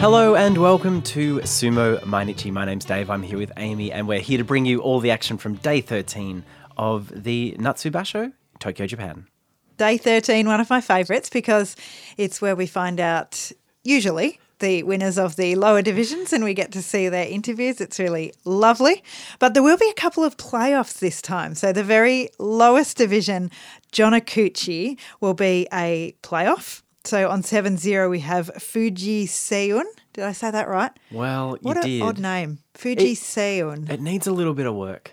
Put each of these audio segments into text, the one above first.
Hello and welcome to Sumo Mainichi. My name's Dave. I'm here with Amy, and we're here to bring you all the action from day 13 of the Natsubasho, Tokyo, Japan. Day 13, one of my favourites because it's where we find out, usually, the winners of the lower divisions and we get to see their interviews. It's really lovely. But there will be a couple of playoffs this time. So the very lowest division, Jonokuchi, will be a playoff. So on 7 0, we have Fuji Seiyun. Did I say that right? Well, you What an odd name. Fuji It-. It needs a little bit of work.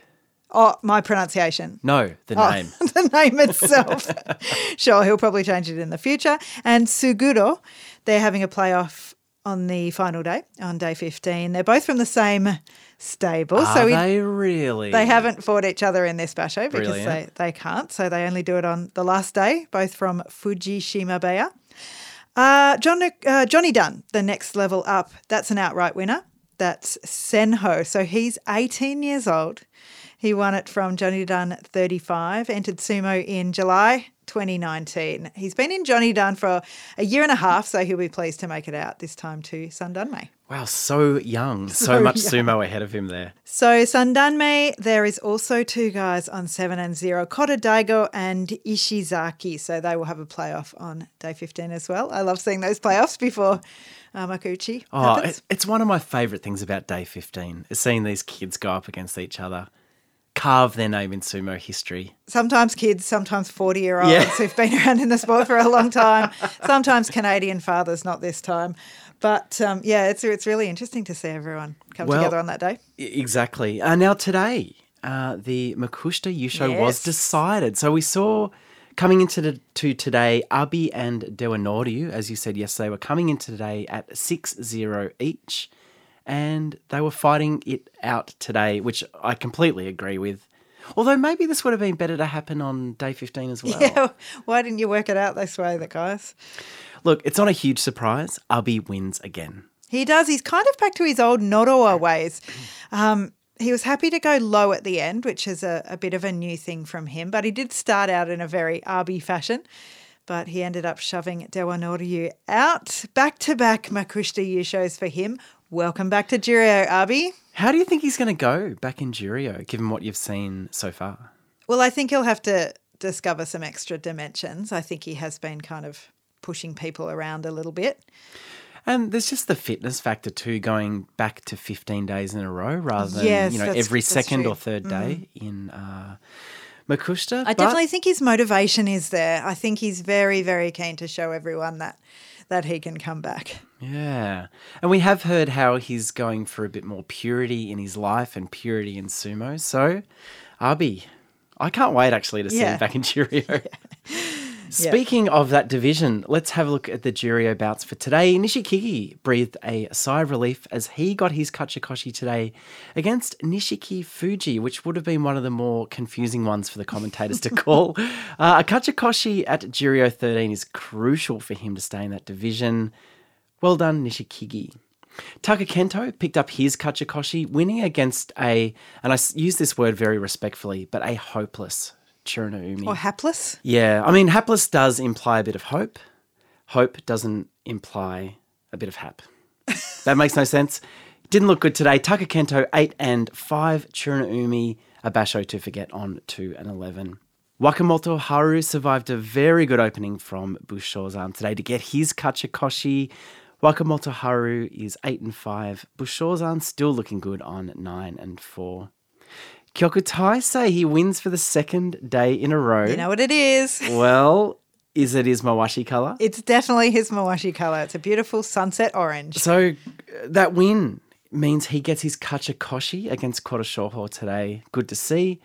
Oh, my pronunciation. No, the Oh, name. the name itself. sure, he'll probably change it in the future. And Suguro, they're having a playoff on the final day, on day 15. They're both from the same stable. Are so we- they really? they haven't fought each other in this basho because they, Brilliant. they can't. So they only do it on the last day, both from Fujishima beya. Uh, John, uh, Jonidan, the next level up, that's an outright winner. That's Senho. So he's 18 years old. He won it from Jonidan 35, entered sumo in July 2019. He's been in Jonidan for a year and a half, so he'll be pleased to make it out this time to Sandanme. Wow, so young. So, So much young. sumo ahead of him there. So Sandanme, there is also two guys on seven and zero, Kota Daigo and Ishizaki. So they will have a playoff on day 15 as well. I love seeing those playoffs before uh, Makuuchi Oh, it, it's one of my favourite things about day 15 is seeing these kids go up against each other, carve their name in sumo history. Sometimes kids, sometimes 40 year olds Yeah. who've been around in the sport for a long time. Sometimes Canadian fathers, not this time. But um, yeah, it's, it's really interesting to see everyone come Well- together on that day. Exactly. Uh, now, today, uh, the Makushita Yusho was decided. So we saw coming into the, to today, Abi and Dewanoryu, as you said yesterday, were coming into today at 6 0 each. And they were fighting it out today, which I completely agree with. Although maybe this would have been better to happen on day 15 as well. Yeah, why didn't you work it out this way, the guys? Look, it's not a huge surprise. Abi wins again. He does. He's kind of back to his old Nodowa ways. Um, he was happy to go low at the end, which is a, a bit of a new thing from him. But he did start out in a very Abi fashion. But he ended up shoving Dewa Noryu out. Back to back Makushita Yushos for him. Welcome back to Juryo, Abi. How do you think he's going to go back in Juryo, given what you've seen so far? Well, I think he'll have to discover some extra dimensions. I think he has been kind of pushing people around a little bit. And there's just the fitness factor too, going back to 15 days in a row rather than Yes, you know every second true. Mm-hmm. or third day in uh. I but- definitely think his motivation is there. I think he's very, very keen to show everyone that that he can come back. yeah, and we have heard how he's going for a bit more purity in his life and purity in sumo. So, Abi, I can't wait actually to see Yeah. him back in Juryo. Speaking of that division, let's have a look at the Juryo bouts for today. Nishikigi breathed a sigh of relief as he got his Kachikoshi today against Nishiki Fuji, which would have been one of the more confusing ones for the commentators to call. Uh, a Kachikoshi at Juryo 13 is crucial for him to stay in that division. Well done, Nishikigi. Taka Kento picked up his Kachikoshi, winning against a, and I use this word very respectfully, but a hopeless Churanoumi. Or hapless. Yeah, I mean, hapless does imply a bit of hope. Hope doesn't imply a bit of hap. that makes no sense. Didn't look good today. Taka Kento, 8 and 5. Churanoumi, a basho to forget on 2 and 11. Wakamoto Haru survived a very good opening from Bushozan today to get his Kachikoshi. Wakamoto Haru is 8 and 5. Bushozan still looking good on 9 and 4. Kyokutaisei he wins for the second day in a row. You know what it is. Well, is it his Mawashi colour? It's definitely his Mawashi colour. It's a beautiful sunset orange. So uh, that win means he gets his Kachikoshi against Kotoshoho today. Good to see.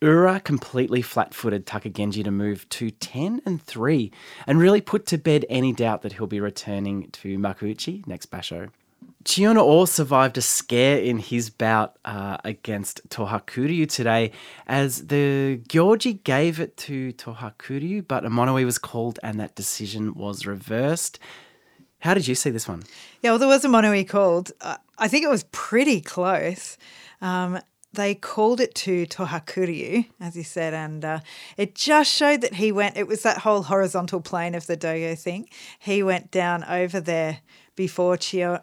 Ura completely flat-footed Takagenji to move to 10 and 3 and really put to bed any doubt that he'll be returning to Makuuchi next basho. Chiyonoo survived a scare in his bout uh, against Tohakuryu today as the Gyoji gave it to Tohakuryu, but a mono-ii was called and that decision was reversed. How did you see this one? Yeah, well, there was a mono called. Uh, I think it was pretty close. Um, they called it to Tohakuryu, as you said, and uh, it just showed that he went. It was that whole horizontal plane of the dohyo thing. He went down over there before Chio,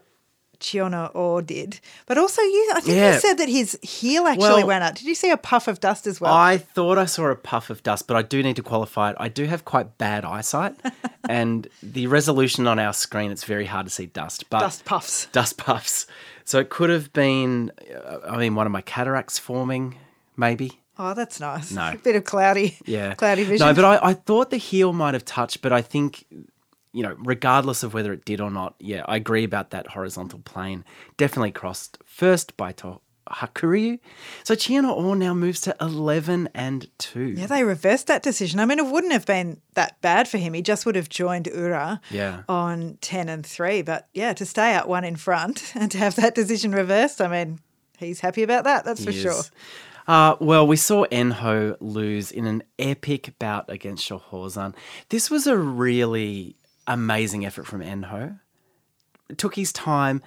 Chiyonoo did, but also you. I think Yeah. you said that his heel actually Well- went up. Did you see a puff of dust as well? I thought I saw a puff of dust, but I do need to qualify it. I do have quite bad eyesight, and the resolution on our screen, it's very hard to see dust. But dust puffs. dust puffs. So it could have been, uh, I mean, one of my cataracts forming, maybe. Oh, that's nice. No. A bit of cloudy, Yeah. cloudy vision. No, but I, I thought the heel might have touched, but I think, you know, regardless of whether it did or not, yeah, I agree about that horizontal plane. Definitely crossed first by to Hakuryu. So Chiyonoo now moves to 11 and 2. yeah, they reversed that decision. I mean, it wouldn't have been that bad for him. He just would have joined Ura Yeah. on 10 and 3. But yeah, to stay out one in front and to have that decision reversed, I mean, he's happy about that, that's for He sure. Uh, well, we saw Enho lose in an epic bout against Shohozan. This was a really amazing effort from Enho. It took his time.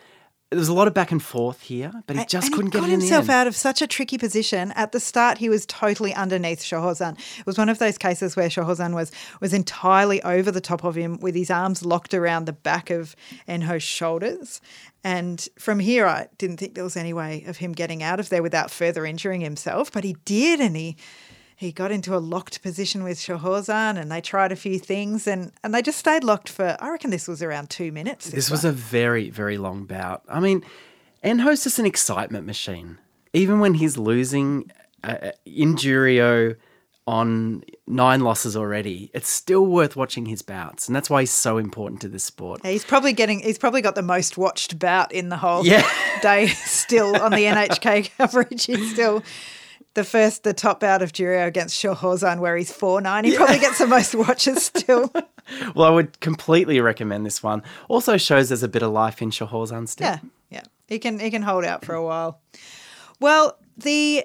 There was a lot of back and forth here, but he just and couldn't he get got it in the himself out of such a tricky position. At the start, he was totally underneath Shohozan. It was one of those cases where Shohozan was was entirely over the top of him with his arms locked around the back of Enho's shoulders. And from here, I didn't think there was any way of him getting out of there without further injuring himself, but he did, and he. He got into a locked position with Shohozan and they tried a few things and, and they just stayed locked for, I reckon this was around two minutes. This was a very, very long bout. I mean, Enho's just an excitement machine. Even when he's losing uh, in Juryo on nine losses already, it's still worth watching his bouts. And that's why he's so important to this sport. He's probably getting. He's probably got the most watched bout in the whole Yeah. day. Still on the NHK coverage, he's still the first, the top out of Juryo against Shohozan, where he's four nine. He probably gets the most watches still. Well, I would completely recommend this one. Also shows there's a bit of life in Shohozan still. yeah, yeah. He can he can hold out for a while. Well, the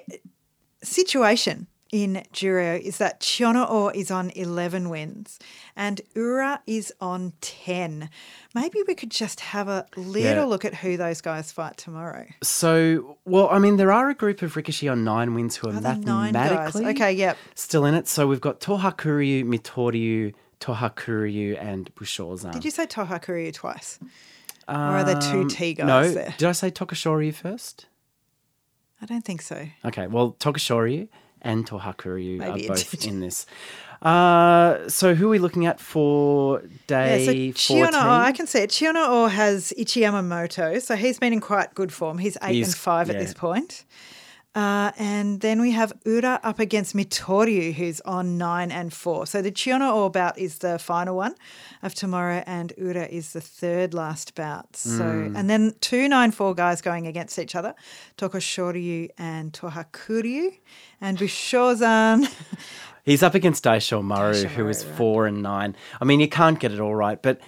situation in Juryo is that Chiyonoo is on 11 wins and Ura is on 10. Maybe we could just have a little Yeah. look at who those guys fight tomorrow. So, well, I mean, there are a group of Rikishi on nine wins who are Are there nine guys? mathematically Okay, yep. still in it. So we've got Tohakuryu, Mitoryu, Tohakuryu, and Bushozan. Did you say Tohakuryu twice? or are there two T guys Um, no, there? did I say Tokushoryu first? I don't think so. Okay, well, Tokushoryu and Tohakuryu Maybe are both did. in this. Uh, so who are we looking at for day Yeah, so 14? Chiono, I can see it. Chiono has Ichiyamamoto, so he's been in quite good form. He's eight He's- and five at this point. Uh, and then we have Ura up against Mitoryu, who's on nine and four. So the Chiono bout is the final one of tomorrow, and Ura is the third last bout. So, Mm. and then two nine four guys going against each other, Tokushoryu and Tohakuryu, and Bushozan. He's up against Daisho Maru, Daisho who is Maru, right. four and nine. I mean, you can't get it all right, but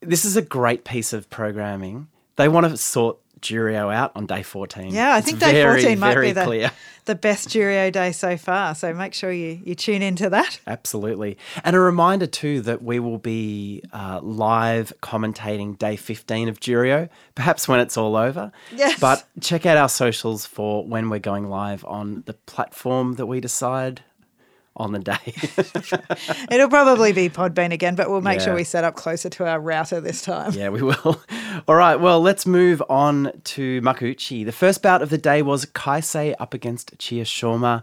this is a great piece of programming. They want to sort Juryo out on day 14. Yeah, I It's think day very, 14 might be the, clear. the best Juryo day so far. So make sure you, you tune into that. Absolutely. And a reminder, too, that we will be uh, live commentating day 15 of Juryo, perhaps when it's all over. Yes. But check out our socials for when we're going live on the platform that we decide on the day. It'll probably be Podbean again, but we'll make sure we set up closer to our router this time. Yeah, we will. All right, well, let's move on to Makuuchi. The first bout of the day was Kaisei up against Chiyoshoma.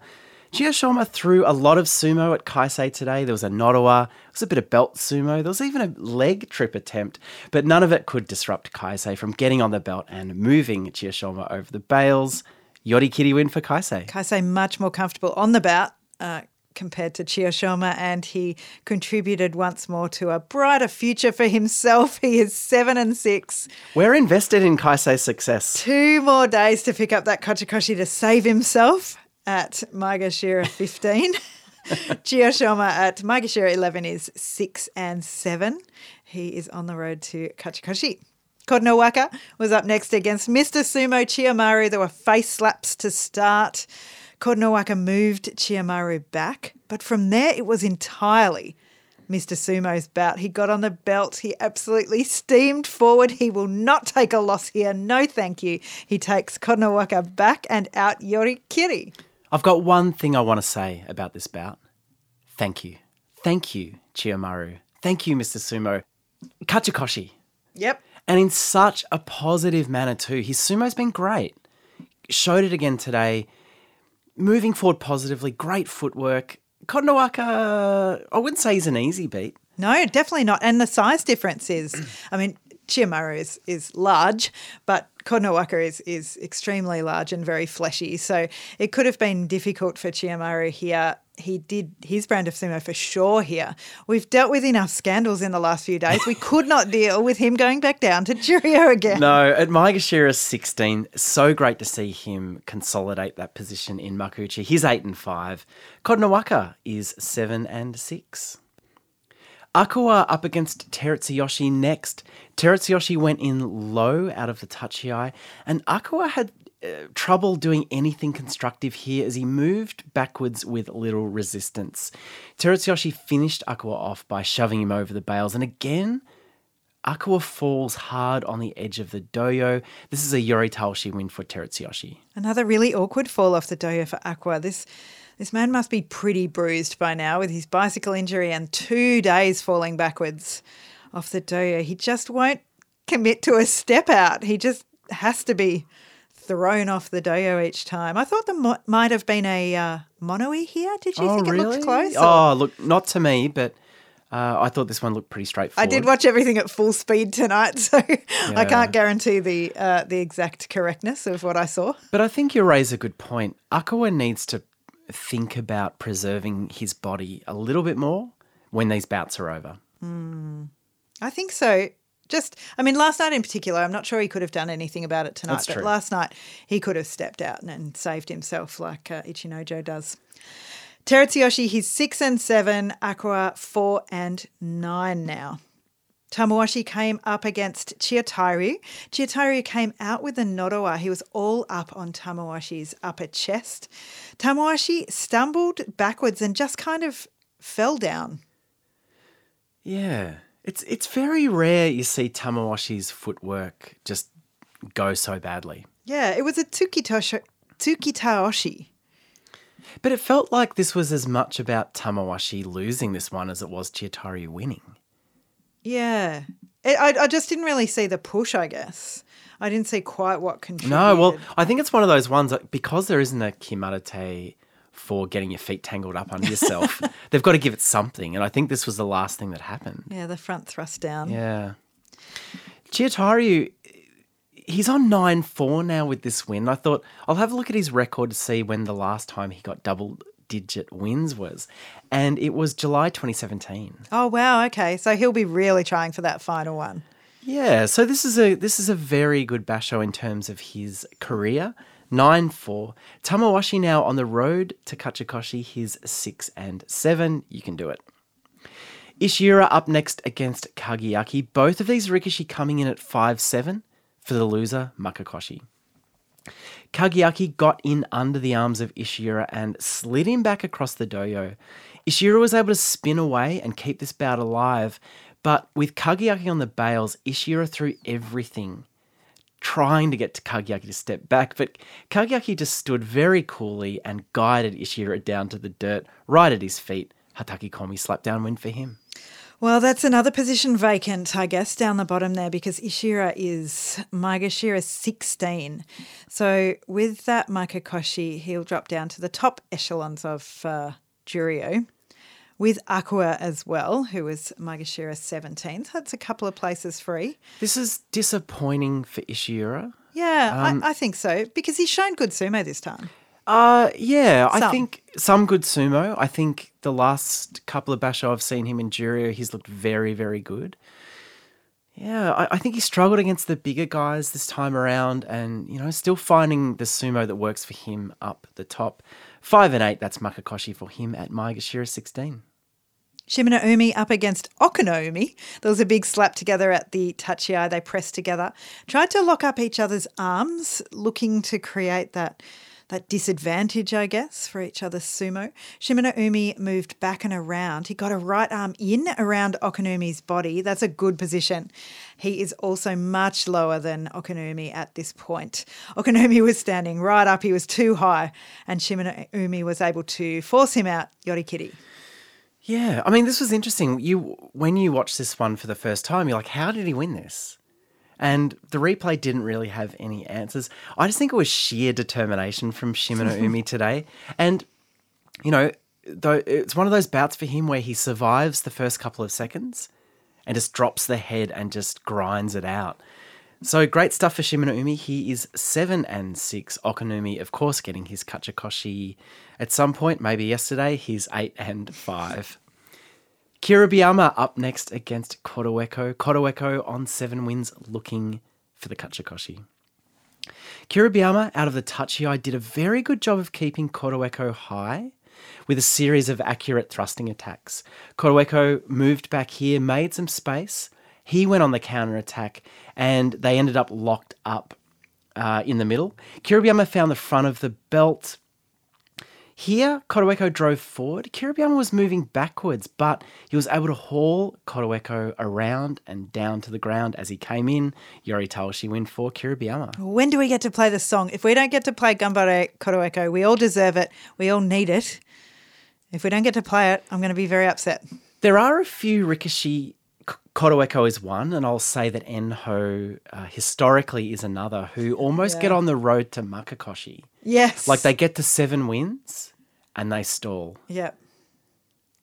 Chiyoshoma threw a lot of sumo at Kaisei today. There was a Nodowa, there was a bit of belt sumo, there was even a leg trip attempt, but none of it could disrupt Kaisei from getting on the belt and moving Chiyoshoma over the bales. Yorikiri win for Kaisei. Kaisei much more comfortable on the bout uh, compared to Chiyoshoma, and he contributed once more to a brighter future for himself. He is seven and six. We're invested in Kaisei's success. Two more days to pick up that Kachikoshi to save himself at Maegashira 15. Chiyoshoma at Maegashira 11 is 6 and 7. He is on the road to Kachikoshi. Kotonowaka was up next against Mr. Sumo Chiyomaru. There were face slaps to start. Kotonowaka moved Chiyomaru back, but from there it was entirely Mr. Sumo's bout. He got on the belt. He absolutely steamed forward. He will not take a loss here. No, thank you. He takes Kotonowaka back and out Yorikiri. I've got one thing I want to say about this bout. Thank you. Thank you, Chiyomaru. Thank you, Mr. Sumo. Kachikoshi. Yep. and in such a positive manner too. His sumo's been great. Showed it again today. Moving forward positively, great footwork. Kotonowaka, I wouldn't say he's an easy beat. No, definitely not. And the size difference is, I mean, Chiyomaru is, is large, but Kotonowaka is, is extremely large and very fleshy. So it could have been difficult for Chiyomaru here. He did his brand of sumo for sure here. We've dealt with enough scandals in the last few days. We could not deal with him going back down to Juryo again. No, at Maegashira 16, so great to see him consolidate that position in Makuuchi. He's 8 and 5. Kotonowaka is 7 and 6. Akua up against Terutsuyoshi next. Terutsuyoshi went in low out of the tachiai, and Akua had uh, trouble doing anything constructive here as he moved backwards with little resistance. Terutsuyoshi finished Akua off by shoving him over the bales, and again, Akua falls hard on the edge of the dohyo. This is a Yori Taoshi win for Terutsuyoshi. Another really awkward fall off the dohyo for Akua. This this man must be pretty bruised by now with his bicycle injury and two days falling backwards off the dohyo. He just won't commit to a step out. He just has to be thrown off the dohyo each time. I thought there mo- might have been a uh, mono-ii here. Did you oh, think really? it looked close? or- Oh, look, not to me, but uh, I thought this one looked pretty straightforward. I did watch everything at full speed tonight, so I can't guarantee the uh, the exact correctness of what I saw. But I think you raise a good point. Akua needs to think about preserving his body a little bit more when these bouts are over. I think so. Just, I mean, last night in particular, I'm not sure he could have done anything about it tonight, That's but true. last night he could have stepped out and, and saved himself like uh, Ichinojo does. Terutsuyoshi, he's six and seven. Akua, four and nine now. Tamawashi came up against Chiyotairyu. Chiyotairyu came out with a Nodowa. He was all up on Tamawashi's upper chest. Tamawashi stumbled backwards and just kind of fell down. Yeah. It's it's very rare you see Tamawashi's footwork just go so badly. Yeah, it was a Tsukitoshi. Tsukitaoshi. But it felt like this was as much about Tamawashi losing this one as it was Chiyotairyu winning. Yeah. It, I, I just didn't really see the push, I guess. I didn't see quite what contributed. No, well, I think it's one of those ones that because there isn't a Kimarite for getting your feet tangled up under yourself, they've got to give it something. And I think this was the last thing that happened. Yeah, the front thrust down. Yeah. Chiyotairyu, he's on 9 4 now with this win. I thought I'll have a look at his record to see when the last time he got double digit wins was. And it was July 2017. Oh, wow. Okay. So he'll be really trying for that final one. Yeah, so this is a this is a very good basho in terms of his career. 9 4. Tamawashi now on the road to Kachikoshi, his 6 and 7. You can do it. Ishiura up next against Kagayaki. Both of these Rikishi coming in at 5 7 for the loser, Makekoshi. Kagayaki got in under the arms of Ishiura and slid him back across the dohyo. Ishiura was able to spin away and keep this bout alive, but with Kagayaki on the bales, Ishiura threw everything, trying to get to Kagayaki to step back, but Kagayaki just stood very coolly and guided Ishiura down to the dirt, right at his feet. Hataki Komi slapped down win for him. Well, that's another position vacant, I guess, down the bottom there because Ishiura is Maegashira 16. So with that Makekoshi, he'll drop down to the top echelons of uh, Juryo with Akua as well, who was Maegashira 17th. That's a couple of places free. This is disappointing for Ishiura. Yeah, Um, I, I think so because he's shown good sumo this time. Uh yeah, I think some good sumo. I think the last couple of basho I've seen him in Juryo, he's looked very, very good. Yeah, I, I think he struggled against the bigger guys this time around, and you know, still finding the sumo that works for him up the top. Five and eight, that's Makekoshi for him at Maegashira sixteen. Shimano Umi up against Okino Umi. There was a big slap together at the tachiai. They pressed together, tried to lock up each other's arms, looking to create that that disadvantage, I guess, for each other's sumo. Shimano Umi moved back and around. He got a right arm in around Okinoumi's body. That's a good position. He is also much lower than Okinoumi at this point. Okinoumi was standing right up. He was too high, and Shimano Umi was able to force him out, Yorikiri. Yeah, I mean, this was interesting. You when you watch this one for the first time, you're like, how did he win this? And the replay didn't really have any answers. I just think it was sheer determination from Shimano Umi today. And, you know, though it's one of those bouts for him where he survives the first couple of seconds and just drops the head and just grinds it out. So great stuff for Shimano Umi. He is seven and six. Okinoumi, of course, getting his Kachikoshi at some point, maybe yesterday. He's eight and five. Kiribayama up next against Kotoeko. Kotoeko on seven wins, looking for the Kachikoshi. Kiribayama out of the tachiai did a very good job of keeping Kotoeko high with a series of accurate thrusting attacks. Kotoeko moved back here, made some space. He went on the counter attack, and they ended up locked up uh, in the middle. Kiribayama found the front of the belt. Here, Kotoeko drove forward. Kiribayama was moving backwards, but he was able to haul Kotoeko around and down to the ground as he came in. Yori Taoshi win for Kiribayama. When do we get to play the song? If we don't get to play Gambare Kotoeko, we all deserve it. We all need it. If we don't get to play it, I'm going to be very upset. There are a few Rikishi. Kotoeko is one, and I'll say that Enho uh, historically is another who almost Yeah. get on the road to Makekoshi. Yes. Like they get to seven wins and they stall. Yep.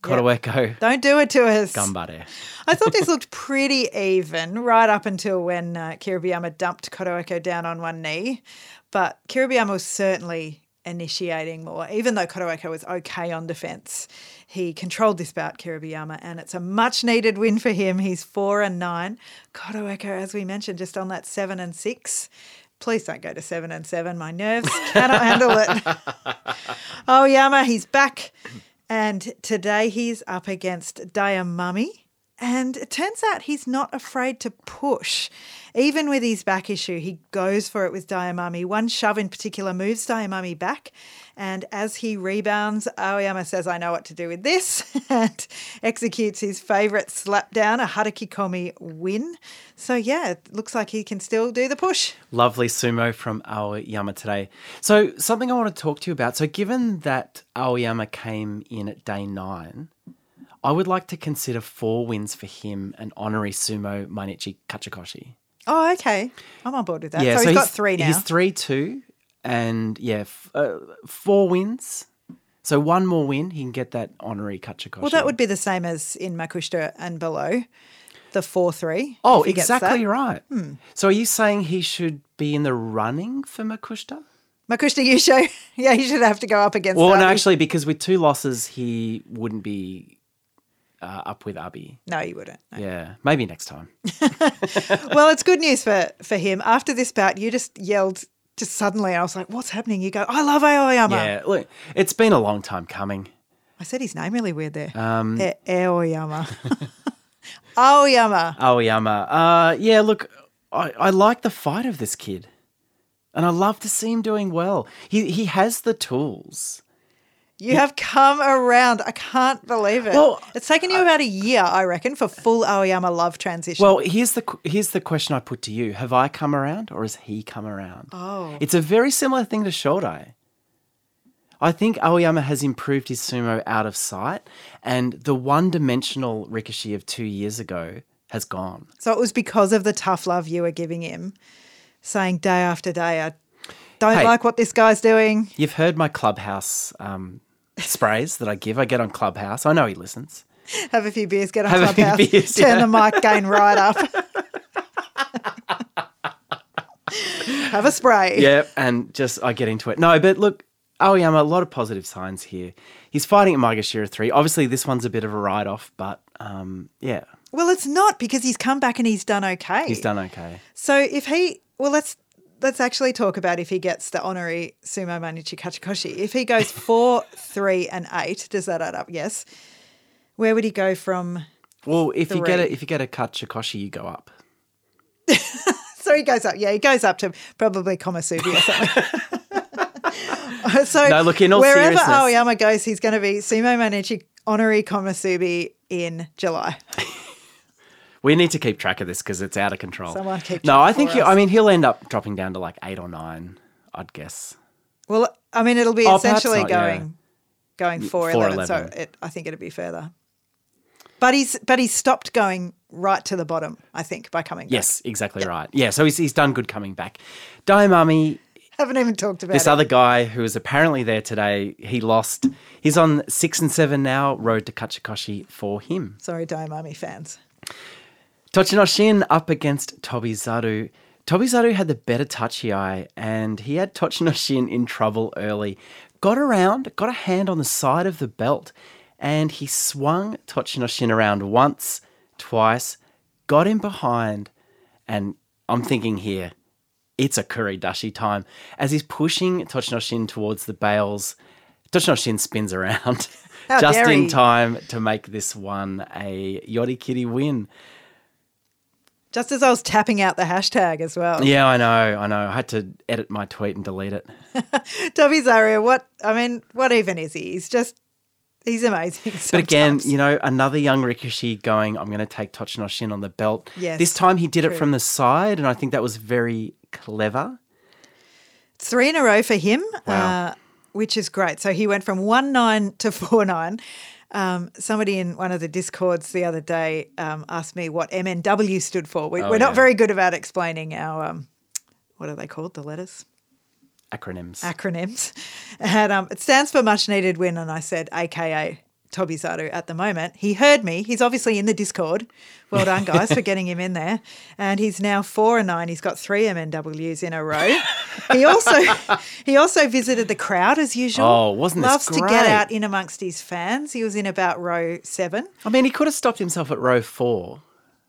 Kotoeko, Don't do it to us. Gambare. I thought this looked pretty even right up until when uh, Kiribayama dumped Kotoeko down on one knee. But Kiribayama was certainly initiating more. Even though Kotoeko was okay on defence, he controlled this bout, Kiribayama, and it's a much needed win for him. He's four and nine. Kotoeko, as we mentioned, just on that seven and six. Please don't go to seven and seven. My nerves cannot handle it. Oh, Yama, he's back. And today he's up against Daiamami. And it turns out he's not afraid to push. Even with his back issue, he goes for it with Daiamami. One shove in particular moves Daiamami back. And as he rebounds, Aoyama says, I know what to do with this, and executes his favourite slap down, a Hatakikomi win. So, yeah, it looks like he can still do the push. Lovely sumo from Aoyama today. So, something I want to talk to you about. So, given that Aoyama came in at day nine, I would like to consider four wins for him and honorary sumo Mainichi Kachikoshi. Oh, okay. I'm on board with that. Yeah, so, he's got three now. He's three two, and yeah, f- uh, four wins. So one more win, he can get that honorary Kachikoshi. Well, that would be the same as in Makushita and below, the 4 3. Oh, exactly right. So are you saying he should be in the running for Makushita? Makushita Yusho, yeah, he should have to go up against Well, Abi. no, actually, because with two losses, he wouldn't be uh, up with Abi. No, you wouldn't. no. Yeah, maybe next time. Well, it's good news for, for him. After this bout, you just yelled just suddenly. I was like, what's happening? You go, I love Aoyama. Yeah, look, it's been a long time coming. I said his name really weird there. Um, E- Aoyama. Aoyama. Aoyama. Uh, yeah, look, I, I like the fight of this kid. And I love to see him doing well. He he has the tools. You have come around. I can't believe it. Well, it's taken you about a year, I reckon, for full Aoyama love transition. Well, here's the here's the question I put to you: Have I come around, or has he come around? Oh. it's a very similar thing to Shodai. I think Aoyama has improved his sumo out of sight, and the one-dimensional Rikishi of two years ago has gone. So it was because of the tough love you were giving him, saying day after day, I don't Hey. like what this guy's doing. You've heard my clubhouse um, sprays that I give. I get on Clubhouse. I know he listens. Have a few beers, get on Have a few Clubhouse, beers, turn yeah. the mic gain right up. Have a spray. Yeah, and just I get into it. No, but look, Aoyama, a lot of positive signs here. He's fighting at Maegashira 3. Obviously, this one's a bit of a write off, but um, yeah, Well, it's not because he's come back and he's done okay. he's done okay. So if he, well, let's let's actually talk about if he gets the honorary sumo Mainichi kachikoshi. If he goes four, three, and eight, does that add up? Yes. Where would he go from? Well, if you get a if you get a Kachikoshi, you go up. So he goes up. Yeah, he goes up to probably Komusubi or something. so No, look, in all wherever seriousness- Aoyama goes, he's going to be sumo Mainichi honorary Komusubi in July. We need to keep track of this because it's out of control. Someone keep no, I think he. I mean he'll end up dropping down to like eight or nine. I'd guess. Well, I mean, it'll be Oh, perhaps essentially not, yeah. going going four four eleven. So it, I think it'll be further. But he's but he's stopped going right to the bottom, I think, by coming back. Yes, exactly right. Yeah, so he's, he's done good coming back. Daiamami, Haven't even talked about this it. other guy who was apparently there today, he lost. He's on six and seven now, road to Kachikoshi for him. Sorry, Daiamami fans. Tochinoshin up against Tobizaru. Tobizaru had the better tachiai and he had Tochinoshin in trouble early. Got around, got a hand on the side of the belt, and he swung Tochinoshin around once, twice, got him behind, and I'm thinking here, it's a kuridashi time. As he's pushing Tochinoshin towards the bales, Tochinoshin spins around just in time to make this one a Yorikiri win. Just as I was tapping out the hashtag as well. Yeah, I know, I know. I had to edit my tweet and delete it. Tobizaru, what, I mean, what even is he? He's just, he's amazing. But again, you know, another young Rikishi going, I'm going to take Tochinoshin on the belt. Yes, This time he did it from the side, and I think that was very clever. Three in a row for him, Wow. uh, which is great. So he went from 1 9 to 4 9. Um, somebody in one of the discords the other day um, asked me what MNW stood for. We, Oh, we're not yeah. very good about explaining our, um, what are they called? The letters? Acronyms. acronyms. And um, it stands for much needed win. And I said, AKA Tobizaru at the moment. He heard me. He's obviously in the Discord. Well done, guys, for getting him in there. And he's now four and nine. He's got three MNWs in a row. He also he also visited the crowd as usual. Oh, wasn't this Loves to get out in amongst his fans. He was in about row seven. I mean, he could have stopped himself at row four,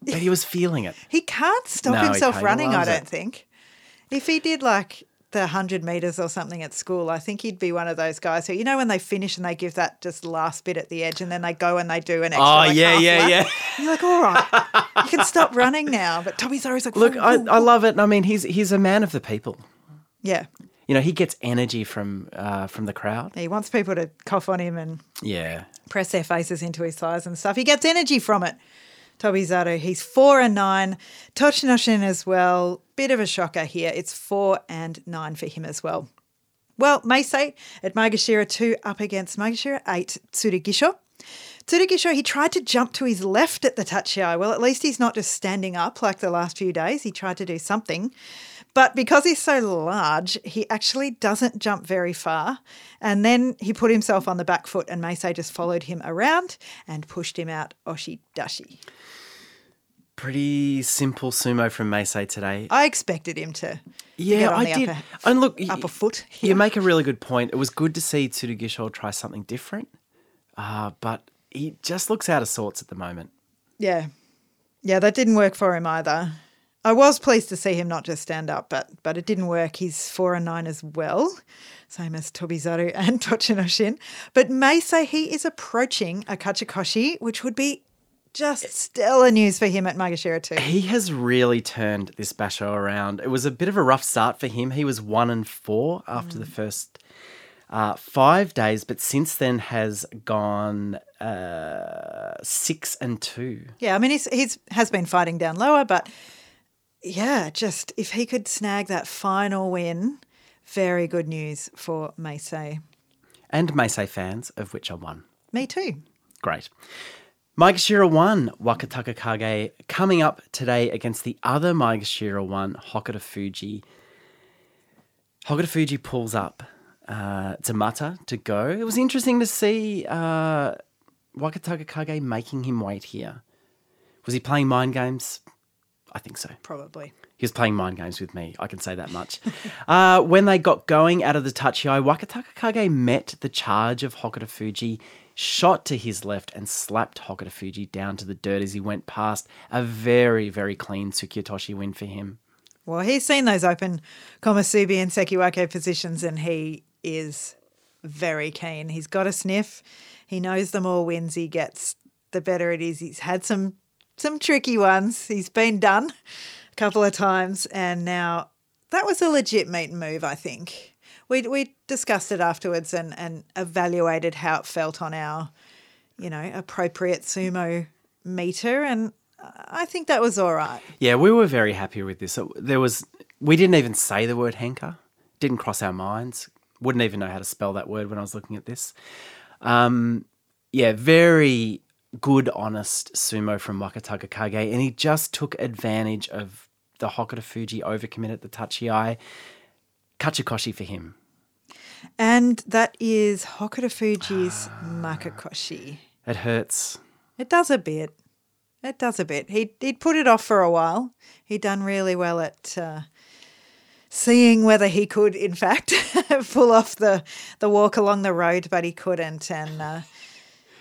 but he was feeling it. He can't stop No, himself can't. Running, I don't it. think. If he did like the 100 metres or something at school, I think he'd be one of those guys who, you know, when they finish and they give that just last bit at the edge and then they go and they do an extra. Oh, like, yeah, yeah, lap. yeah. You're like, all right, you can stop running now. But Tommy always like, Look, "Whoa, I, I love it. and I mean, he's he's a man of the people. yeah. You know, he gets energy from uh, from the crowd. He wants people to cough on him and Yeah. press their faces into his thighs and stuff. He gets energy from it. Tobizaru, he's four and nine. Tochinoshin as well. Bit of a shocker here. It's four and nine for him as well. Well, Meisei at Maegashira 2 up against Maegashira 8, Tsurugisho. Tsurugisho, he tried to jump to his left at the tachiai. Well, at least he's not just standing up like the last few days. He tried to do something. But because he's so large, he actually doesn't jump very far. And then he put himself on the back foot, and Meisei just followed him around and pushed him out Oshidashi. Pretty simple sumo from Meisei today. I expected him to. Yeah, I did. Upper, and look, upper foot. You make a really good point. It was good to see Tsurugisho try something different, uh, but he just looks out of sorts at the moment. Yeah. Yeah, that didn't work for him either. I was pleased to see him not just stand up, but but it didn't work. He's four and nine as well, same as Toby Tobizaru and Tochinoshin. But Meisei he is approaching a Kachikoshi, which would be just stellar news for him at Maegashira too. He has really turned this basho around. It was a bit of a rough start for him. He was one and four after Mm. the first uh, five days, but since then has gone uh, six and two. Yeah, I mean he's he's has been fighting down lower, but yeah, just if he could snag that final win, very good news for Meisei. And Meisei fans, of which I'm one. Me too. Great. Maegashira 1, Wakataka Kage, coming up today against the other Maegashira 1, Hokuto Fuji. Hokuto Fuji pulls up uh, Tamata to go. It was interesting to see uh, Wakataka Kage making him wait here. Was he playing mind games? I think so. Probably. He was playing mind games with me. I can say that much. uh, when they got going out of the Tachiai, Wakataka Kage met the charge of Hokuto Fuji, shot to his left, and slapped Hokuto Fuji down to the dirt as he went past. A very, very clean Tsukiotoshi win for him. Well, he's seen those open Komusubi and Sekiwake positions and he is very keen. He's got a sniff. He knows the more wins he gets, the better it is. He's had some some tricky ones. He's been done a couple of times and now that was a legit and move, I think. We we discussed it afterwards and, and evaluated how it felt on our, you know, appropriate sumo meter and I think that was all right. Yeah, we were very happy with this. There was, we didn't even say the word henka, didn't cross our minds. Wouldn't even know how to spell that word when I was looking at this. Um, yeah, very good, honest sumo from Wakataka Kage, and he just took advantage of the Hokuto Fuji overcommit at the Tachiai. Kachikoshi for him. And that is Hokuto Fuji's Makekoshi. It hurts. It does a bit. It does a bit. He he'd put it off for a while. He'd done really well at uh, seeing whether he could, in fact, pull off the the walk along the road, but he couldn't, and. Uh,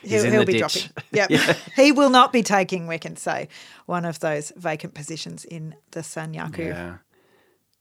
He'll, he'll be ditch. dropping. Yep. he will not be taking, we can say, one of those vacant positions in the Sanyaku. Yeah.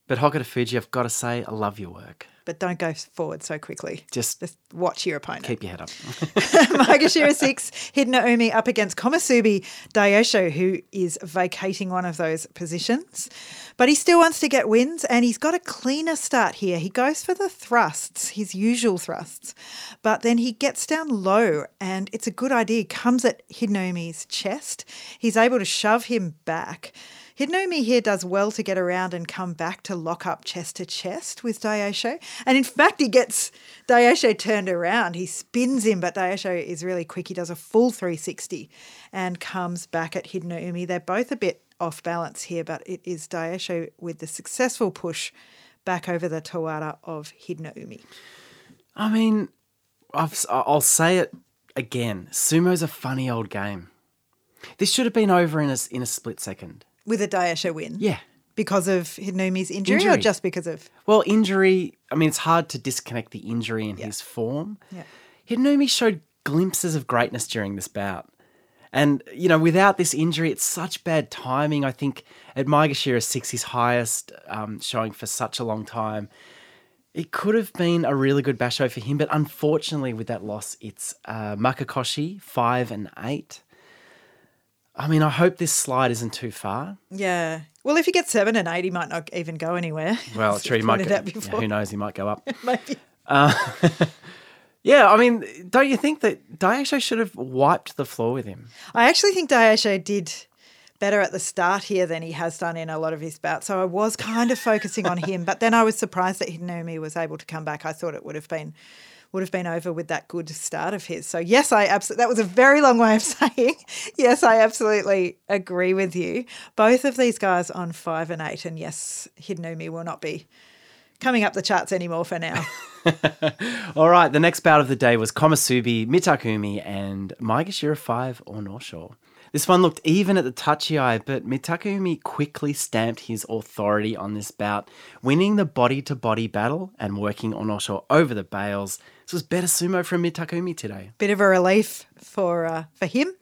But Hokuto Fuji, I've got to say, I love your work. But don't go forward so quickly. Just Just watch your opponent. keep your head up. Maegashira 6, Hidenoumi up against Komusubi Daisho, who is vacating one of those positions. But he still wants to get wins, and he's got a cleaner start here. He goes for the thrusts, his usual thrusts, but then he gets down low, and it's a good idea. Comes at Hidenoumi's chest. He's able to shove him back. Hidenoumi here does well to get around and come back to lock up chest to chest with Daisho. And in fact, he gets Daisho turned around. He spins him, but Daisho is really quick. He does a full 360 and comes back at Hidenoumi. They're both a bit off balance here, but it is Daisho with the successful push back over the Tawara of Hidenoumi. I mean, I've, I'll say it again. Sumo's a funny old game. This should have been over in a, in a split second. With a Dayosho win. Yeah. Because of Hidenoumi's injury, or just because of. Well, injury, I mean, it's hard to disconnect the injury and his form. Yeah. Showed glimpses of greatness during this bout. And, you know, without this injury, it's such bad timing. I think at Maegashira 6, his highest um, showing for such a long time, it could have been a really good basho for him. But unfortunately, with that loss, it's uh, Makekoshi 5 and 8. I mean, I hope this slide isn't too far. Yeah. Well, if you get seven and eight, he might not even go anywhere. Well, true, he might go, yeah, who knows, he might go up. Maybe. Uh, yeah, I mean, don't you think that Daisho should have wiped the floor with him? I actually think Daisho did better at the start here than he has done in a lot of his bouts. So I was kind of focusing on him, but then I was surprised that Hidenoumi was able to come back. I thought it would have been would have been over with that good start of his. So yes, I absolutely that was a very long way of saying yes, I absolutely agree with you. Both of these guys on five and eight, and yes, Hidenoumi will not be coming up the charts anymore for now. All right, the next bout of the day was Komusubi, Mitakeumi, and Maegashira 5 Onosho. This one looked even at the tachiai, but Mitakeumi quickly stamped his authority on this bout, winning the body to body battle and working Onosho over the bales. This was better sumo from Mitakeumi today. bit of a relief for uh, for him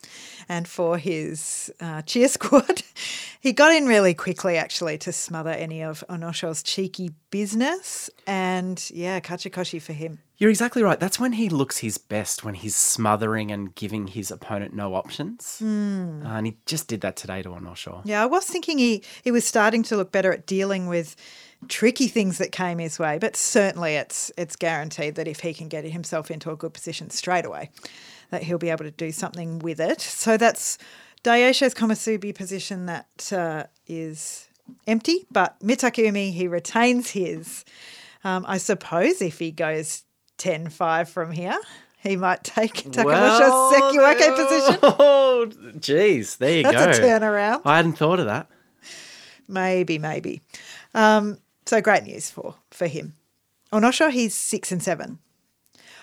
and for his uh, cheer squad. he got in really quickly, actually, to smother any of Onosho's cheeky business. And yeah, Kachikoshi for him. You're exactly right. That's when he looks his best, when he's smothering and giving his opponent no options. Uh, and he just did that today to Onosho. Yeah, I was thinking he, he was starting to look better at dealing with tricky things that came his way, but certainly it's it's guaranteed that if he can get himself into a good position straight away, that he'll be able to do something with it. So that's Daisho's Komusubi position that uh, is empty, but Mitakeumi, he retains his. Um, I suppose if he goes 10-5 from here, he might take Takanosho's Sekiwake position. Oh, jeez. There you That's go. That's a turnaround. I hadn't thought of that. Maybe, maybe. Um, so great news for for him. Onosho, he's six and seven.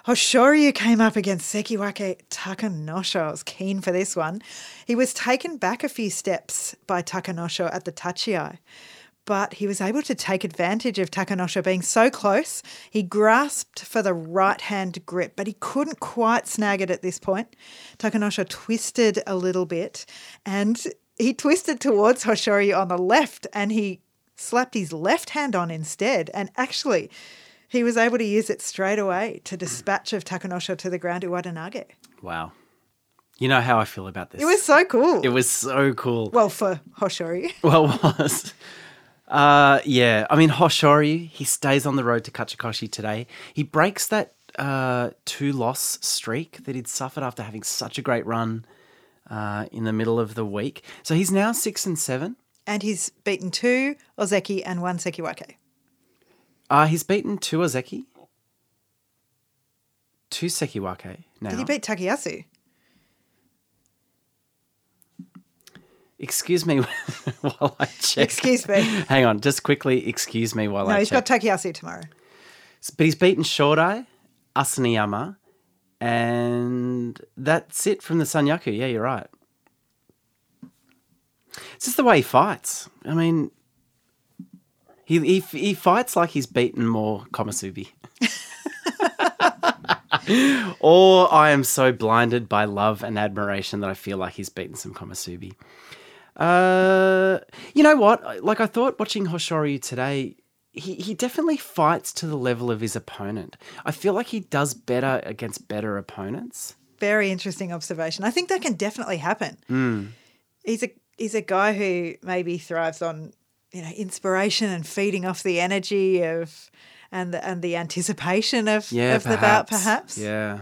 Hoshoryu came up against Sekiwake Takanosho. I was keen for this one. He was taken back a few steps by Takanosho at the Tachiai, but he was able to take advantage of Takanosho being so close. He grasped for the right hand grip, but he couldn't quite snag it at this point. Takanosho twisted a little bit and he twisted towards Hoshoryu on the left and he slapped his left hand on instead. And actually, he was able to use it straight away to dispatch of Takanosho to the ground Uwatenage. Wow. You know how I feel about this. It was so cool. It was so cool. well, for Hoshoryu. Well, it was. Uh, yeah, I mean, Hoshoryu, he stays on the road to Kachikoshi today. He breaks that uh, two loss streak that he'd suffered after having such a great run uh, in the middle of the week. So he's now six and seven. And he's beaten two Ozeki and one Sekiwake. Uh, he's beaten two Ozeki, two Sekiwake now. Did he beat Takayasu? Excuse me while I check. Excuse me. Hang on, just quickly. Excuse me while No, I No, he's check. got Takayasu tomorrow. but he's beaten Shodai, Asanoyama, and that's it from the Sanyaku. Yeah, you're right. It's just the way he fights. I mean, he he, he fights like he's beaten more Komusubi. or I am so blinded by love and admiration that I feel like he's beaten some Komusubi. Uh, you know what? Like I thought watching Hoshoryu today, he, he definitely fights to the level of his opponent. I feel like he does better against better opponents. Very interesting observation. I think that can definitely happen. Hmm. He's a he's a guy who maybe thrives on you know inspiration and feeding off the energy of and the, and the anticipation of, Yeah, of the bout, perhaps. Yeah.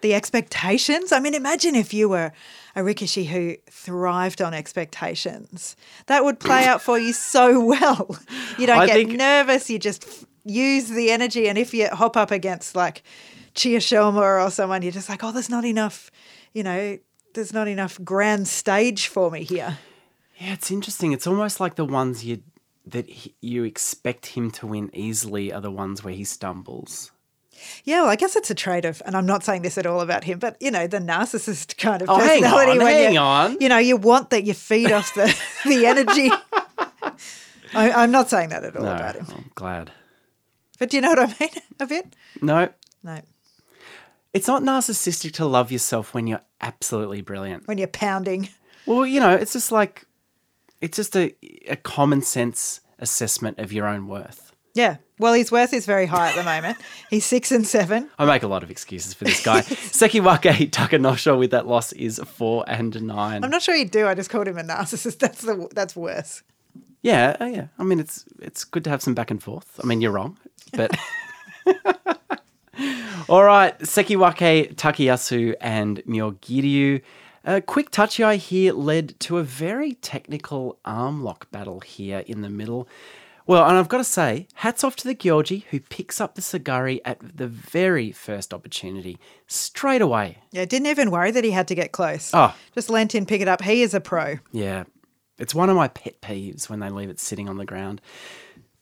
The expectations. I mean, imagine if you were a Rikishi who thrived on expectations. That would play out for you so well. You don't I get think- nervous. You just f- use the energy. And if you hop up against like Chiyoshoma or someone, you're just like, oh, there's not enough, you know, there's not enough grand stage for me here. Yeah, it's interesting. It's almost like the ones you that he, you expect him to win easily are the ones where he stumbles. Yeah, well, I guess it's a trait of, and I'm not saying this at all about him, but you know, the narcissist kind of Oh, hang personality. on, hang you, on. You know, you want that you feed off the the energy. I, I'm not saying that at all No, about him, I'm glad. but do you know what I mean? A bit. No, No, it's not narcissistic to love yourself when you're absolutely brilliant. when you're pounding. Well, you know, it's just like it's just a, a common sense assessment of your own worth. Yeah. Well, his worth is very high at the moment. He's six and seven. I make a lot of excuses for this guy. Sekiwake Takanosho with that loss is four and nine. I'm not sure you do. I just called him a narcissist. That's the that's worse. Yeah, uh, yeah. I mean, it's it's good to have some back and forth. I mean, you're wrong, but all right. Sekiwake, Takayasu, and Myogiryu. A quick tachiai here led to a very technical arm lock battle here in the middle. Well, and I've got to say, hats off to the Gyoji who picks up the Sagari at the very first opportunity, straight away. Yeah, didn't even worry that he had to get close. Oh. Just leant in, pick it up. He is a pro. Yeah, it's one of my pet peeves when they leave it sitting on the ground.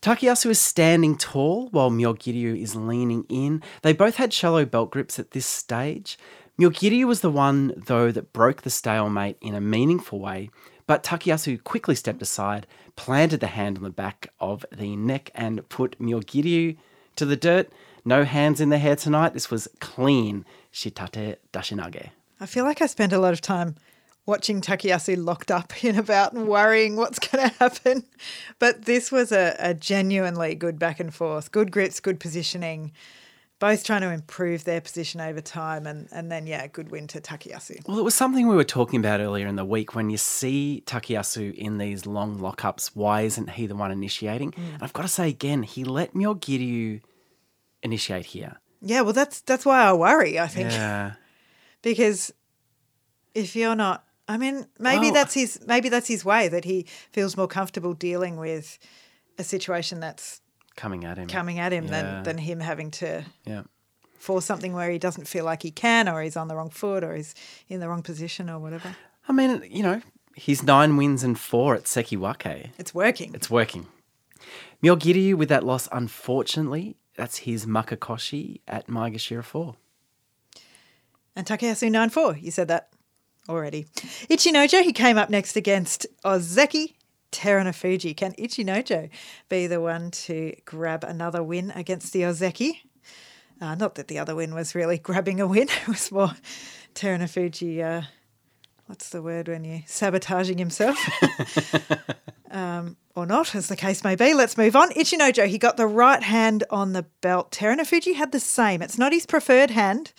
Takayasu is standing tall while Myogiryu is leaning in. They both had shallow belt grips at this stage. Myogiryu was the one, though, that broke the stalemate in a meaningful way, but Takayasu quickly stepped aside, planted the hand on the back of the neck, and put Myogiryu to the dirt. No hands in the hair tonight. This was clean shitate dashinage. I feel like I spent a lot of time watching Takayasu locked up in about and worrying what's going to happen. But this was a, a genuinely good back and forth, good grips, good positioning, both trying to improve their position over time. And, and then, yeah, good win to Takayasu. Well, it was something we were talking about earlier in the week. When you see Takayasu in these long lockups, why isn't he the one initiating? Mm. And I've got to say again, he let Myogiryu initiate here. Yeah, well, that's that's why I worry, I think. Yeah. because if you're not i mean maybe Well- that's his maybe that's his way that he feels more comfortable dealing with a situation that's Coming at him. coming at him Yeah. than than him having to Yeah. force something where he doesn't feel like he can or he's on the wrong foot or he's in the wrong position or whatever I mean, you know, he's nine wins and four at Sekiwake. it's working It's working. Myogiryu with that loss, unfortunately, that's his Makekoshi at Maegashira 4. and Takayasu 9-4 you said that already Ichinojo he came up next against Ozeki Terunofuji can Ichinojo be the one to grab another win against the Ozeki uh, not that the other win was really grabbing a win it was more Terunofuji uh, what's the word when you sabotaging himself um, or not, as the case may be. Let's move on. Ichinojo, he got the right hand on the belt. Terunofuji had the same. It's not his preferred hand,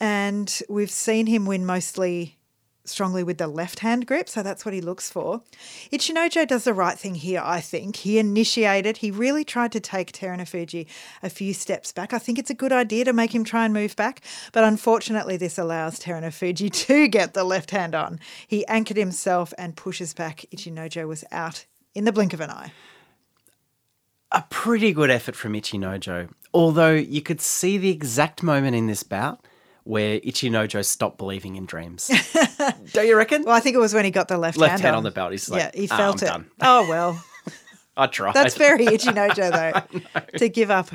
and we've seen him win mostly strongly with the left hand grip, so that's what he looks for. Ichinojo does the right thing here, I think. He initiated, he really tried to take Terunofuji a few steps back. I think it's a good idea to make him try and move back, but unfortunately, this allows Terunofuji to get the left hand on. He anchored himself and pushes back. Ichinojo was out in the blink of an eye. a pretty good effort from Ichinojo. Although you could see the exact moment in this bout where Ichinojo stopped believing in dreams. Don't you reckon? Well, I think it was when he got the left, Left hand on the belt. He's like, yeah, he "Ah, felt I'm it. done." Oh well, I tried. that's very Ichinojo though to give up.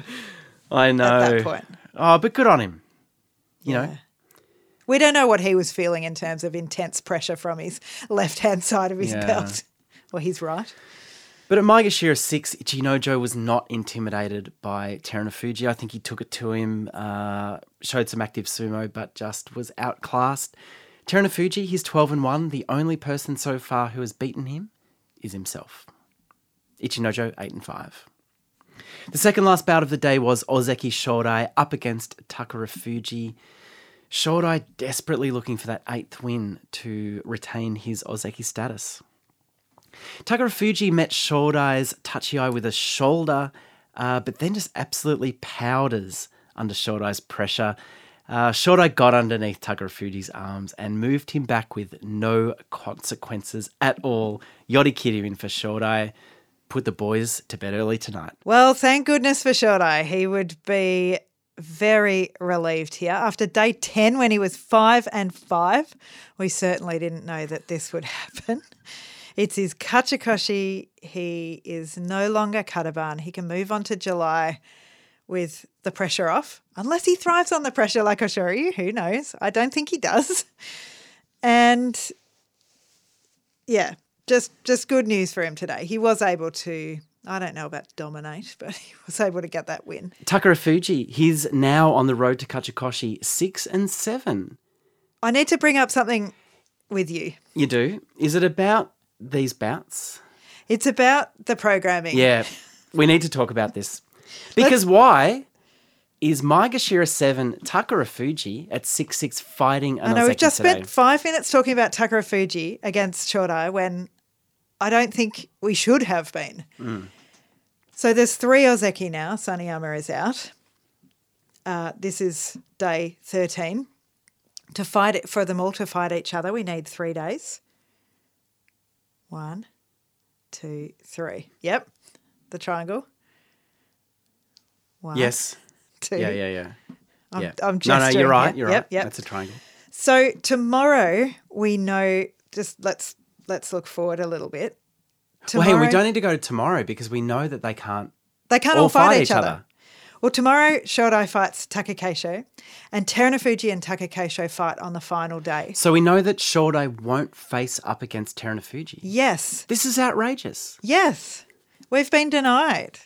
I know. At that point. Oh, but good on him. You know, We don't know what he was feeling in terms of intense pressure from his left hand side of his Yeah. belt. Well, his right. But at Maegashira 6, Ichinojo was not intimidated by Terunofuji. I think he took it to him, uh, showed some active sumo, but just was outclassed. Terunofuji, he's 12 and 1. The only person so far who has beaten him is himself. Ichinojo, 8 and 5. The second last bout of the day was Ozeki Shodai up against Takarafuji. Shodai desperately looking for that eighth win to retain his Ozeki status. Takarafuji met Shodai's Tachiai with a shoulder, uh, but then just absolutely powders under Shodai's pressure. Uh, Shodai got underneath Takarafuji's arms and moved him back with no consequences at all. Yori Kiryu for Shodai. Put the boys to bed early tonight. Well, thank goodness for Shodai. He would be very relieved here. After day 10, when he was five and five, we certainly didn't know that this would happen. It's his Kachikoshi. He is no longer Kadoban. He can move on to July with the pressure off, unless he thrives on the pressure, like Hoshoryu. Who knows? I don't think he does. And yeah, just just good news for him today. He was able to. I don't know about dominate, but he was able to get that win. Takarafuji, he's now on the road to Kachikoshi, six and seven. I need to bring up something with you. You do? Is it about these bouts? It's about the programming. Yeah, we need to talk about this. Because why is Maegashira 7 Takarafuji at 6 6 fighting an I know we've just today? spent five minutes talking about Takarafuji against Shodai when I don't think we should have been. Mm. So there's three Ozeki now. Saniyama is out. Uh, this is day 13. To fight it for them all to fight each other, we need three days. One, two, three. Yep. The triangle. One, Yes. two. Yeah, yeah, yeah. I'm, yeah. I'm no, no, you're right. You're yep, right. Yep. That's a triangle. So tomorrow we know. Just let's let's look forward a little bit. Well, hey, we don't need to go to tomorrow because we know that they can't. They can't all all fight, fight each each other. other. Well, tomorrow Shodai fights Takakeisho, and Terunofuji and Takakeisho fight on the final day. So we know that Shodai won't face up against Terunofuji. Yes, This is outrageous. yes, we've been denied.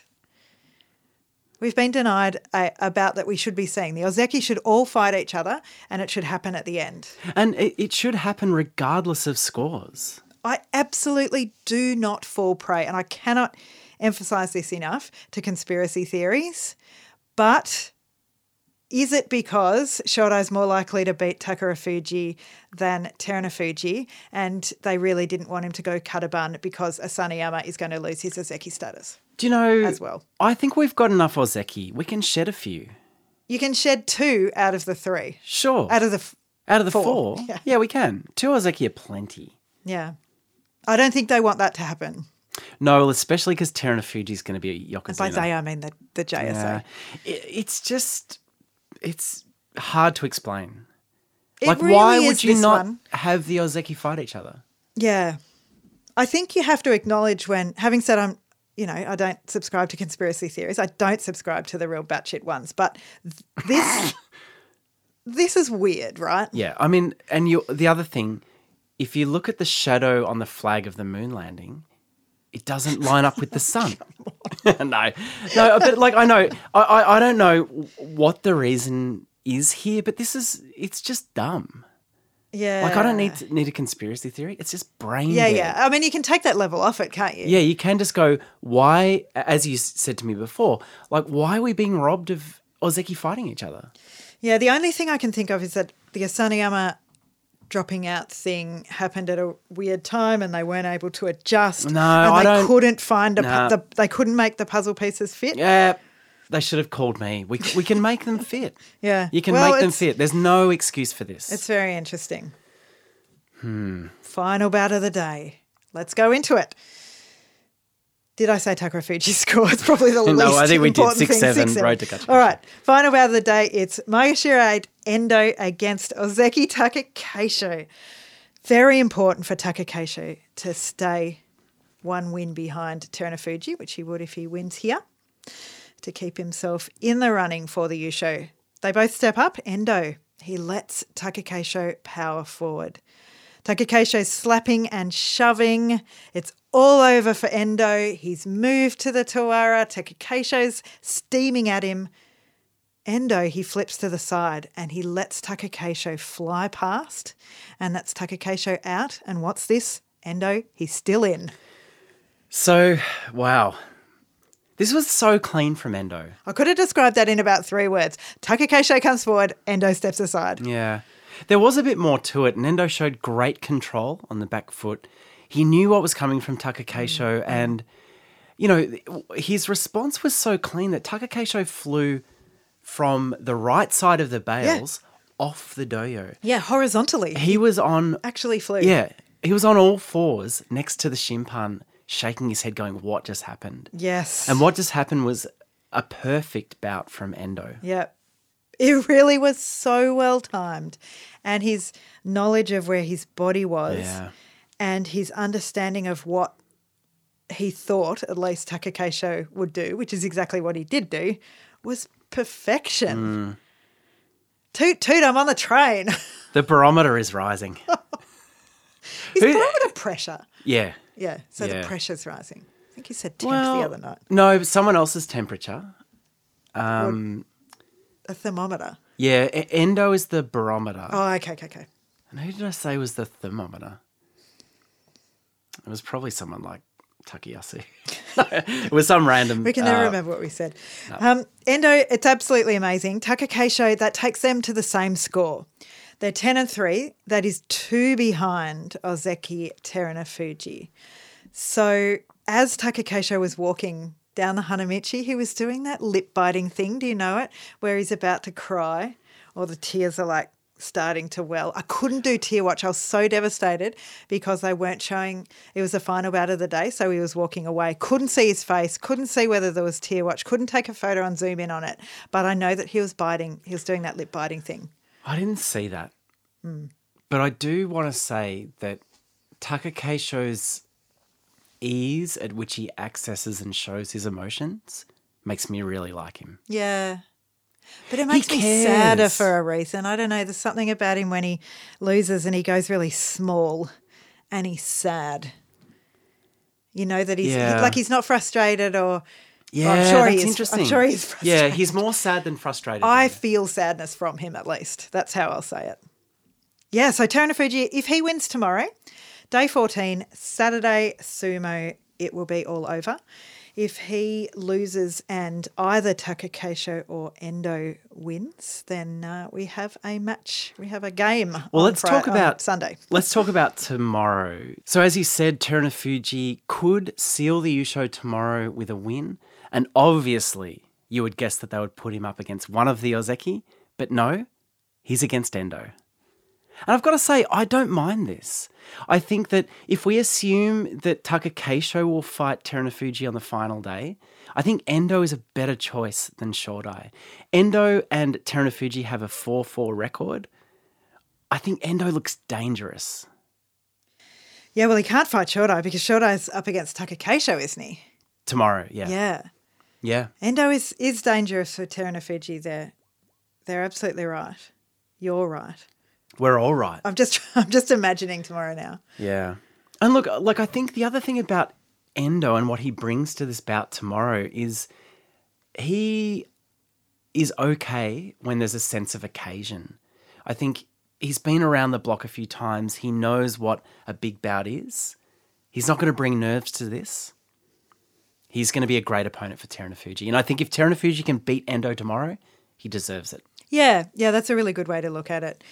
We've been denied a, about that we should be seeing. The Ozeki should all fight each other, and it should happen at the end. And it, it should happen regardless of scores. I absolutely do not fall prey, and I cannot emphasize this enough to conspiracy theories. But is it because Shodai's more likely to beat Takarafuji than Terunofuji, and they really didn't want him to go Kadoban because Asanoyama is going to lose his Ozeki status? Do you know? As well. I think we've got enough Ozeki. We can shed a few. You can shed two out of the three, Sure. out of the f- Out of the four. four, Yeah. yeah. we can. Two Ozeki are plenty. yeah. I don't think they want that to happen. No, well, especially because Terunofuji's going to be a By Yokozuna. they, I mean the, the JSA. Yeah. It, it's just, it's hard to explain. It like, really why is would you not one. have the Ozeki fight each other? Yeah. I think you have to acknowledge when, having said I'm, you know, I don't subscribe to conspiracy theories. I don't subscribe to the real batshit ones, but th- this, this is weird, right? Yeah, I mean, and you. The other thing, if you look at the shadow on the flag of the moon landing, it doesn't line up with the sun. no, no, but like I know, I, I, I don't know what the reason is here, but this is it's just dumb. Yeah. Like I don't need to, need a conspiracy theory. It's just brain. Yeah, dead. yeah. I mean, you can take that level off it, can't you? Yeah, you can just go, why, as you said to me before, like, why are we being robbed of Ozeki fighting each other? Yeah, the only thing I can think of is that the Asanoyama dropping out thing happened at a weird time and they weren't able to adjust. No, and I they don't- couldn't find a the, they couldn't make the puzzle pieces fit. Yeah, they should have called me. We, we can make them fit. Yeah. You can Well, make them fit. There's no excuse for this. It's very interesting. Hmm. Final bout of the day. Let's go into it. Did I say Takarafuji score? It's probably the No, least I think we did. important Six, thing. seven, road to. All right. Final bout of the day. It's Maegashira 8, Endo against Ozeki Takakeisho. Very important for Takakeisho to stay one win behind Terunofuji, which he would if he wins here, to keep himself in the running for the Yusho. They both step up. Endo, he lets Takakeisho power forward. Takakeisho's slapping and shoving. It's all over for Endo. He's moved to the Tawara. Takakeisho's steaming at him. Endo, he flips to the side and he lets Takakeisho fly past. And that's Takakeisho out. And what's this? Endo, he's still in. So, wow. This was so clean from Endo. I could have described that in about three words. Takakeisho comes forward, Endo steps aside. Yeah. There was a bit more to it. and Endo showed great control on the back foot. He knew what was coming from Takakeisho, Mm-hmm. and you know his response was so clean that Takakeisho flew from the right side of the bales off the dohyo. Yeah, horizontally. He was on, actually flew. yeah, he was on all fours next to the shimpan, shaking his head, going, "What just happened?" Yes. And what just happened was a perfect bout from Endo. Yeah. It really was so well timed. And his knowledge of where his body was Yeah. and his understanding of what he thought, at least Takakeisho would do, which is exactly what he did do, was perfection. Toot toot, I'm on the train. The barometer is rising. His Who- barometer pressure. Yeah. Yeah, so Yeah. the pressure's rising. I think he said temp the other night. No, but someone else's temperature. Um, A thermometer. yeah, endo is the barometer. Oh, okay, okay, okay. And who did I say was the thermometer? It was probably someone like Takayasu. it was some random. We can never uh, remember what we said. Um, Endo, it's absolutely amazing. Takakeisho, that takes them to the same score. They're 10 and 3. That is two behind Ozeki Terunofuji. So as Takakeisho was walking down the Hanamichi, he was doing that lip biting thing. Do you know it? Where he's about to cry or the tears are like starting to well. I couldn't do tear watch. I was so devastated because they weren't showing it was the final bout of the day. So he was walking away. Couldn't see his face, couldn't see whether there was tear watch, couldn't take a photo and zoom in on it. But I know that he was biting, he was doing that lip biting thing. I didn't see that. Hmm. But I do want to say that Takakeisho's ease at which he accesses and shows his emotions makes me really like him. Yeah. But it makes me sadder for a reason. I don't know. There's something about him when he loses and he goes really small and he's sad. You know that he's Yeah. like he's not frustrated or Yeah, I'm sure that's he is. interesting. I'm sure he's Yeah, he's more sad than frustrated. I though. feel sadness from him at least. That's how I'll say it. Yeah, so Terunofuji, if he wins tomorrow, day 14, Saturday sumo, it will be all over. If he loses and either Takakeisho or Endo wins, then uh, we have a match. We have a game. Well, on let's Fri- talk about Sunday. let's talk about tomorrow. So, as you said, Terunofuji could seal the Yusho tomorrow with a win, and obviously, you would guess that they would put him up against one of the Ozeki, but no, he's against Endo. And I've got to say, I don't mind this. I think that if we assume that Takakeisho will fight Terunofuji on the final day, I think Endo is a better choice than Shodai. Endo and Terunofuji have a 4 4 record. I think Endo looks dangerous. Yeah, well, he can't fight Shodai because Shodai's up against Takakeisho, isn't he? Tomorrow, yeah. Yeah. Yeah. Endo is, is dangerous for Terunofuji there. They're absolutely right. You're right. We're all right. I'm just I'm just imagining tomorrow now. Yeah. And look, like I think the other thing about Endo and what he brings to this bout tomorrow is he is okay when there's a sense of occasion. I think he's been around the block a few times. He knows what a big bout is. He's not going to bring nerves to this. He's going to be a great opponent for Terunofuji. And I think if Terunofuji can beat Endo tomorrow, he deserves it. Yeah, yeah, that's a really good way to look at it.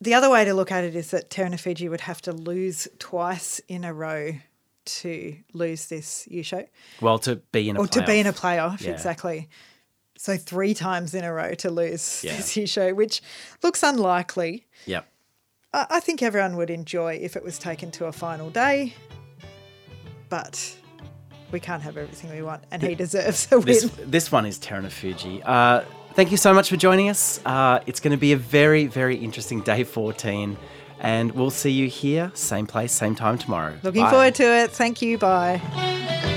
The other way to look at it is that Terunofuji would have to lose twice in a row to lose this Yusho Well, to be in a or to be in a playoff. playoff, Yeah. exactly. So three times in a row to lose Yeah. this Yusho, which looks unlikely. Yep. I, I think everyone would enjoy if it was taken to a final day, but we can't have everything we want, and he deserves a win. This this one is Terunofuji. Uh, Thank you so much for joining us. Uh, it's going to be a very, very interesting day 14. And we'll see you here, same place, same time tomorrow. Looking Bye. forward to it. Thank you. Bye.